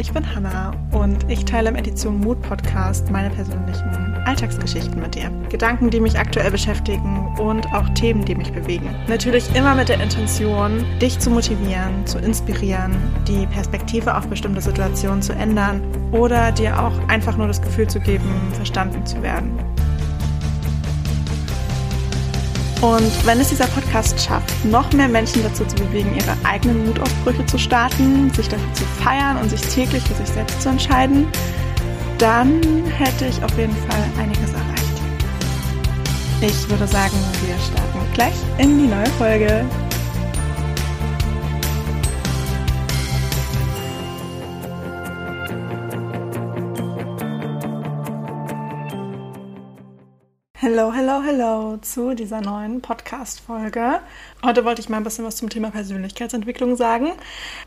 ich bin Hanna und ich teile im Edition Mood Podcast meine persönlichen Alltagsgeschichten mit dir. Gedanken, die mich aktuell beschäftigen und auch Themen, die mich bewegen. Natürlich immer mit der Intention, dich zu motivieren, zu inspirieren, die Perspektive auf bestimmte Situationen zu ändern oder dir auch einfach nur das Gefühl zu geben, verstanden zu werden. Und wenn es dieser Podcast schafft, noch mehr Menschen dazu zu bewegen, ihre eigenen Mutausbrüche zu starten, sich dafür zu feiern und sich täglich für sich selbst zu entscheiden, dann hätte ich auf jeden Fall einiges erreicht. Ich würde sagen, wir starten gleich in die neue Folge. Hello, hello, hello zu dieser neuen Podcast-Folge. Heute wollte ich mal ein bisschen was zum Thema Persönlichkeitsentwicklung sagen,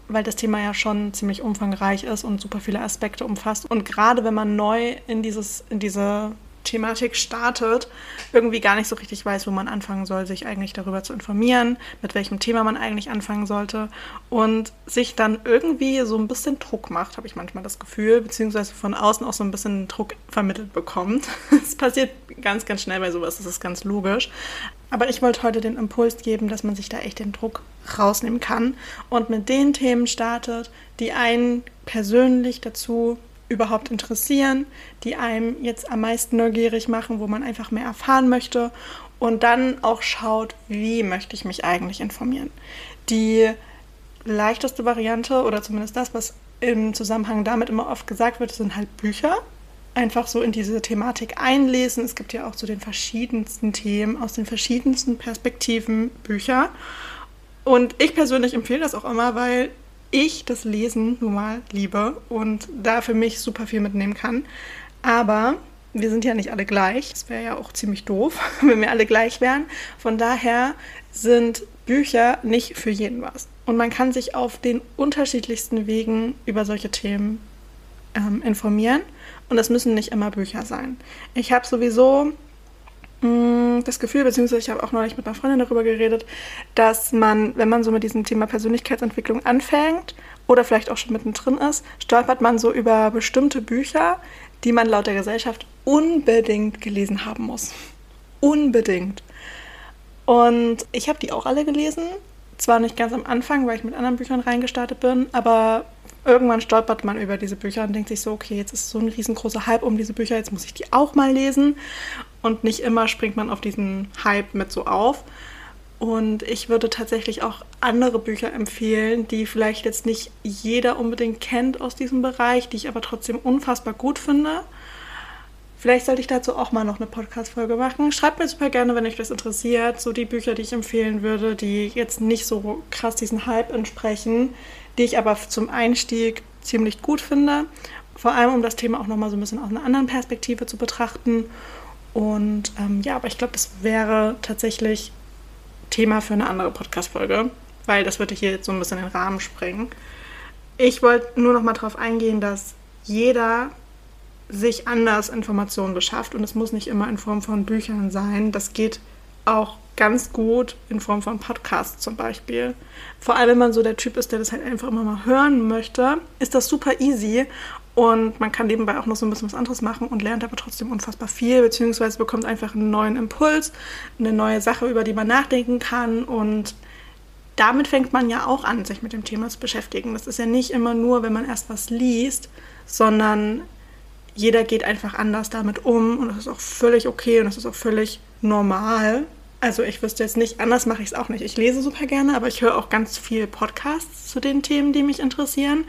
weil das Thema ja schon ziemlich umfangreich ist und super viele Aspekte umfasst. Und gerade wenn man neu in, dieses, in diese Thematik startet, irgendwie gar nicht so richtig weiß, wo man anfangen soll, sich eigentlich darüber zu informieren, mit welchem Thema man eigentlich anfangen sollte und sich dann irgendwie so ein bisschen Druck macht, habe ich manchmal das Gefühl, beziehungsweise von außen auch so ein bisschen Druck vermittelt bekommt. Es passiert ganz, ganz schnell bei sowas, das ist ganz logisch. Aber ich wollte heute den Impuls geben, dass man sich da echt den Druck rausnehmen kann und mit den Themen startet, die einen persönlich dazu überhaupt interessieren, die einem jetzt am meisten neugierig machen, wo man einfach mehr erfahren möchte und dann auch schaut, wie möchte ich mich eigentlich informieren. Die leichteste Variante oder zumindest das, was im Zusammenhang damit immer oft gesagt wird, sind halt Bücher. Einfach so in diese Thematik einlesen. Es gibt ja auch zu den verschiedensten Themen, aus den verschiedensten Perspektiven Bücher. Und ich persönlich empfehle das auch immer, weil ich das Lesen nun mal liebe und da für mich super viel mitnehmen kann. Aber wir sind ja nicht alle gleich. Es wäre ja auch ziemlich doof, wenn wir alle gleich wären. Von daher sind Bücher nicht für jeden was. Und man kann sich auf den unterschiedlichsten Wegen über solche Themen ähm, informieren. Und das müssen nicht immer Bücher sein. Ich habe sowieso das Gefühl, beziehungsweise ich habe auch neulich mit einer Freundin darüber geredet, dass man, wenn man so mit diesem Thema Persönlichkeitsentwicklung anfängt oder vielleicht auch schon mittendrin ist, stolpert man so über bestimmte Bücher, die man laut der Gesellschaft unbedingt gelesen haben muss. Unbedingt. Und ich habe die auch alle gelesen. Zwar nicht ganz am Anfang, weil ich mit anderen Büchern reingestartet bin, aber irgendwann stolpert man über diese Bücher und denkt sich so, okay, jetzt ist so ein riesengroßer Hype um diese Bücher, jetzt muss ich die auch mal lesen. Und nicht immer springt man auf diesen Hype mit so auf. Und ich würde tatsächlich auch andere Bücher empfehlen, die vielleicht jetzt nicht jeder unbedingt kennt aus diesem Bereich, die ich aber trotzdem unfassbar gut finde. Vielleicht sollte ich dazu auch mal noch eine Podcast-Folge machen. Schreibt mir super gerne, wenn euch das interessiert. So die Bücher, die ich empfehlen würde, die jetzt nicht so krass diesen Hype entsprechen, die ich aber zum Einstieg ziemlich gut finde. Vor allem, um das Thema auch nochmal so ein bisschen aus einer anderen Perspektive zu betrachten. Und ähm, ja, aber ich glaube, das wäre tatsächlich Thema für eine andere Podcast-Folge, weil das würde hier jetzt so ein bisschen den Rahmen sprengen. Ich wollte nur noch mal darauf eingehen, dass jeder sich anders Informationen beschafft und es muss nicht immer in Form von Büchern sein. Das geht auch ganz gut in Form von Podcasts zum Beispiel. Vor allem, wenn man so der Typ ist, der das halt einfach immer mal hören möchte, ist das super easy und man kann nebenbei auch noch so ein bisschen was anderes machen und lernt aber trotzdem unfassbar viel, beziehungsweise bekommt einfach einen neuen Impuls, eine neue Sache, über die man nachdenken kann und damit fängt man ja auch an, sich mit dem Thema zu beschäftigen. Das ist ja nicht immer nur, wenn man erst was liest, sondern jeder geht einfach anders damit um und das ist auch völlig okay und das ist auch völlig normal. Also ich wüsste jetzt nicht, anders mache ich es auch nicht. Ich lese super gerne, aber ich höre auch ganz viel Podcasts zu den Themen, die mich interessieren.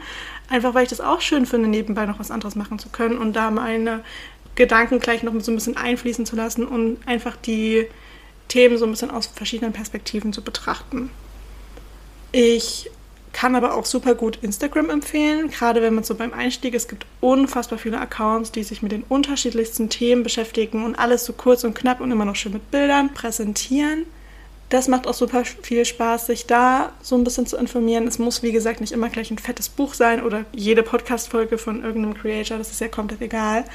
Einfach weil ich das auch schön finde, nebenbei noch was anderes machen zu können und da meine Gedanken gleich noch so ein bisschen einfließen zu lassen und einfach die Themen so ein bisschen aus verschiedenen Perspektiven zu betrachten. Ich kann aber auch super gut Instagram empfehlen, gerade wenn man so beim Einstieg, es gibt unfassbar viele Accounts, die sich mit den unterschiedlichsten Themen beschäftigen und alles so kurz und knapp und immer noch schön mit Bildern präsentieren. Das macht auch super viel Spaß, sich da so ein bisschen zu informieren. Es muss, wie gesagt, nicht immer gleich ein fettes Buch sein oder jede Podcast-Folge von irgendeinem Creator, das ist ja komplett egal.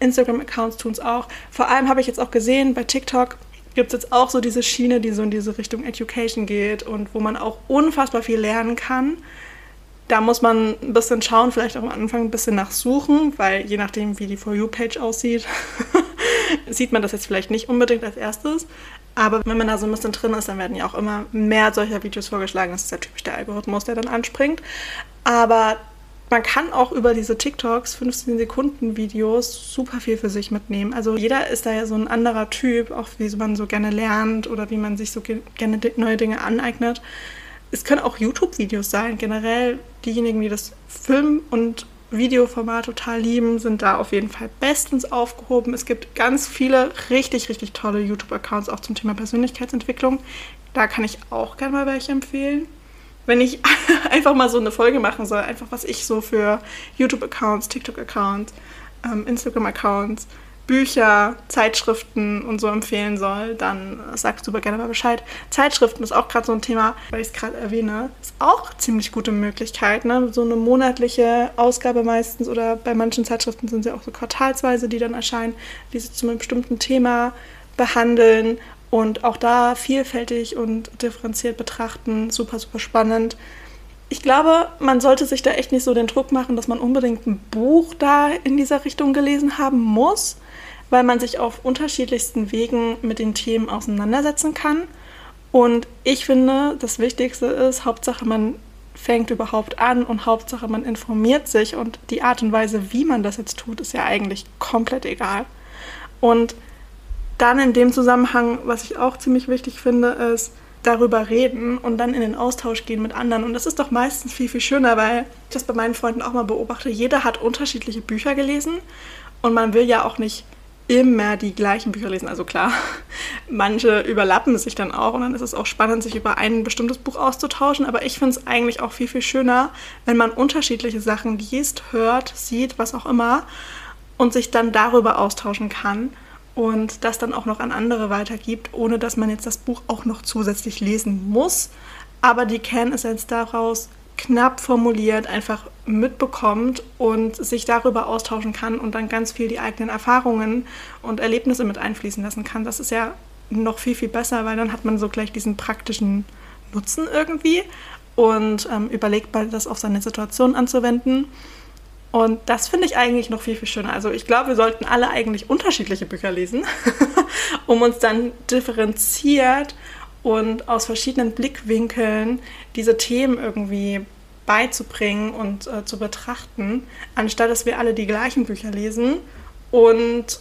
Instagram-Accounts tun es auch. Vor allem habe ich jetzt auch gesehen, bei TikTok gibt es jetzt auch so diese Schiene, die so in diese Richtung Education geht und wo man auch unfassbar viel lernen kann. Da muss man ein bisschen schauen, vielleicht auch am Anfang ein bisschen nachsuchen, weil je nachdem, wie die For You-Page aussieht, sieht man das jetzt vielleicht nicht unbedingt als erstes. Aber wenn man da so ein bisschen drin ist, dann werden ja auch immer mehr solcher Videos vorgeschlagen. Das ist ja typisch der Algorithmus, der dann anspringt. Aber man kann auch über diese TikToks, 15 Sekunden Videos, super viel für sich mitnehmen. Also jeder ist da ja so ein anderer Typ, auch wie man so gerne lernt oder wie man sich so gerne neue Dinge aneignet. Es können auch YouTube-Videos sein. Generell diejenigen, die das Film- und Videoformat total lieben, sind da auf jeden Fall bestens aufgehoben. Es gibt ganz viele richtig, richtig tolle YouTube-Accounts auch zum Thema Persönlichkeitsentwicklung. Da kann ich auch gerne mal welche empfehlen. Wenn ich einfach mal so eine Folge machen soll, einfach was ich so für YouTube-Accounts, TikTok-Accounts, ähm, Instagram-Accounts Bücher, Zeitschriften und so empfehlen soll, dann sag super gerne mal Bescheid. Zeitschriften ist auch gerade so ein Thema, weil ich es gerade erwähne. Ist auch ziemlich gute Möglichkeit. Ne? So eine monatliche Ausgabe meistens oder bei manchen Zeitschriften sind sie auch so quartalsweise, die dann erscheinen, die sich zu einem bestimmten Thema behandeln und auch da vielfältig und differenziert betrachten. Super, super spannend ich glaube, man sollte sich da echt nicht so den Druck machen, dass man unbedingt ein Buch da in dieser Richtung gelesen haben muss weil man sich auf unterschiedlichsten Wegen mit den Themen auseinandersetzen kann. Und ich finde, das Wichtigste ist, Hauptsache man fängt überhaupt an und Hauptsache man informiert sich und die Art und Weise, wie man das jetzt tut, ist ja eigentlich komplett egal. Und dann in dem Zusammenhang, was ich auch ziemlich wichtig finde, ist darüber reden und dann in den Austausch gehen mit anderen. Und das ist doch meistens viel, viel schöner, weil ich das bei meinen Freunden auch mal beobachte. Jeder hat unterschiedliche Bücher gelesen und man will ja auch nicht immer die gleichen Bücher lesen. Also klar, manche überlappen sich dann auch und dann ist es auch spannend, sich über ein bestimmtes Buch auszutauschen. Aber ich finde es eigentlich auch viel, viel schöner, wenn man unterschiedliche Sachen liest, hört, sieht, was auch immer und sich dann darüber austauschen kann und das dann auch noch an andere weitergibt, ohne dass man jetzt das Buch auch noch zusätzlich lesen muss. Aber die Kernessenz daraus knapp formuliert einfach mitbekommt und sich darüber austauschen kann und dann ganz viel die eigenen Erfahrungen und Erlebnisse mit einfließen lassen kann. Das ist ja noch viel, viel besser, weil dann hat man so gleich diesen praktischen Nutzen irgendwie und ähm, überlegt mal, das auf seine Situation anzuwenden. Und das finde ich eigentlich noch viel, viel schöner. Also ich glaube, wir sollten alle eigentlich unterschiedliche Bücher lesen, um uns dann differenziert und aus verschiedenen Blickwinkeln diese Themen irgendwie beizubringen und äh, zu betrachten, anstatt dass wir alle die gleichen Bücher lesen und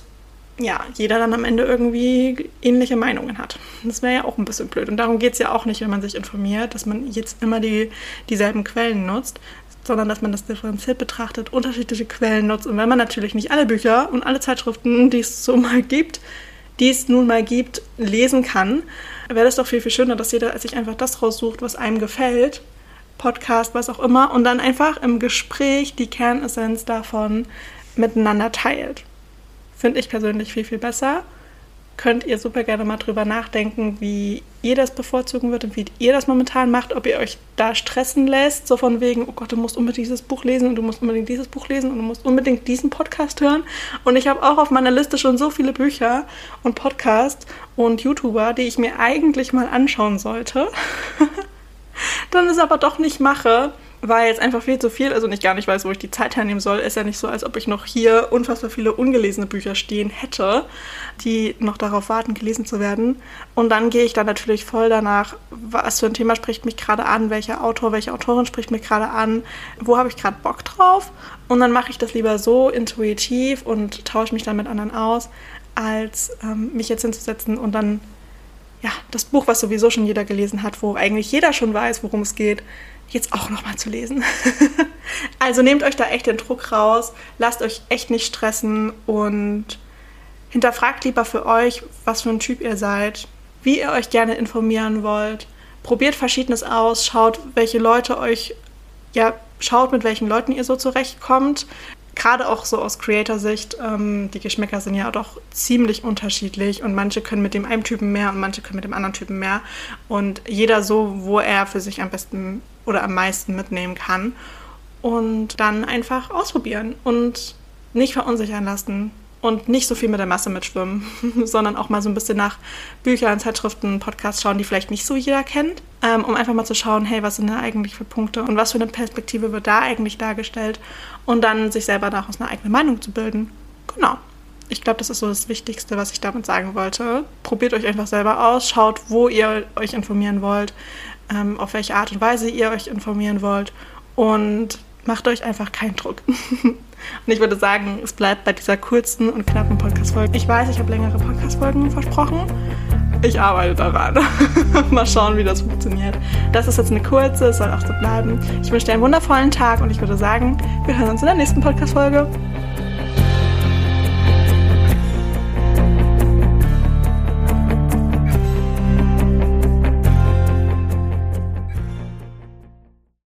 ja, jeder dann am Ende irgendwie ähnliche Meinungen hat. Das wäre ja auch ein bisschen blöd. Und darum geht es ja auch nicht, wenn man sich informiert, dass man jetzt immer die, dieselben Quellen nutzt, sondern dass man das differenziert betrachtet, unterschiedliche Quellen nutzt. Und wenn man natürlich nicht alle Bücher und alle Zeitschriften, die es so mal gibt, die es nun mal gibt, lesen kann, wäre das doch viel, viel schöner, dass jeder sich einfach das raussucht, was einem gefällt. Podcast, was auch immer, und dann einfach im Gespräch die Kernessenz davon miteinander teilt. Finde ich persönlich viel, viel besser. Könnt ihr super gerne mal drüber nachdenken, wie ihr das bevorzugen würdet und wie ihr das momentan macht, ob ihr euch da stressen lässt, so von wegen, oh Gott, du musst unbedingt dieses Buch lesen und du musst unbedingt dieses Buch lesen und du musst unbedingt diesen Podcast hören. Und ich habe auch auf meiner Liste schon so viele Bücher und Podcasts und YouTuber, die ich mir eigentlich mal anschauen sollte. dann es aber doch nicht mache, weil es einfach viel zu viel ist und ich gar nicht weiß, wo ich die Zeit hernehmen soll. Ist ja nicht so, als ob ich noch hier unfassbar viele ungelesene Bücher stehen hätte, die noch darauf warten, gelesen zu werden. Und dann gehe ich dann natürlich voll danach, was für ein Thema spricht mich gerade an, welcher Autor, welche Autorin spricht mich gerade an, wo habe ich gerade Bock drauf. Und dann mache ich das lieber so intuitiv und tausche mich dann mit anderen aus, als ähm, mich jetzt hinzusetzen und dann ja, das Buch, was sowieso schon jeder gelesen hat, wo eigentlich jeder schon weiß, worum es geht, jetzt auch nochmal zu lesen. also nehmt euch da echt den Druck raus, lasst euch echt nicht stressen und hinterfragt lieber für euch, was für ein Typ ihr seid, wie ihr euch gerne informieren wollt. Probiert Verschiedenes aus, schaut, welche Leute euch, ja, schaut, mit welchen Leuten ihr so zurechtkommt gerade auch so aus Creator-Sicht, ähm, die Geschmäcker sind ja doch ziemlich unterschiedlich und manche können mit dem einen Typen mehr und manche können mit dem anderen Typen mehr. Und jeder so, wo er für sich am besten oder am meisten mitnehmen kann. Und dann einfach ausprobieren und nicht verunsichern lassen und nicht so viel mit der Masse mitschwimmen, sondern auch mal so ein bisschen nach Büchern, Zeitschriften, Podcasts schauen, die vielleicht nicht so jeder kennt, ähm, um einfach mal zu schauen, hey, was sind da eigentlich für Punkte und was für eine Perspektive wird da eigentlich dargestellt und dann sich selber daraus eine eigene Meinung zu bilden. Genau. Ich glaube, das ist so das Wichtigste, was ich damit sagen wollte. Probiert euch einfach selber aus, schaut, wo ihr euch informieren wollt, ähm, auf welche Art und Weise ihr euch informieren wollt und macht euch einfach keinen Druck. und ich würde sagen, es bleibt bei dieser kurzen und knappen Podcast-Folge. Ich weiß, ich habe längere Podcast-Folgen versprochen. Ich arbeite daran. Mal schauen, wie das funktioniert. Das ist jetzt eine kurze, es soll auch so bleiben. Ich wünsche dir einen wundervollen Tag und ich würde sagen, wir hören uns in der nächsten Podcast-Folge.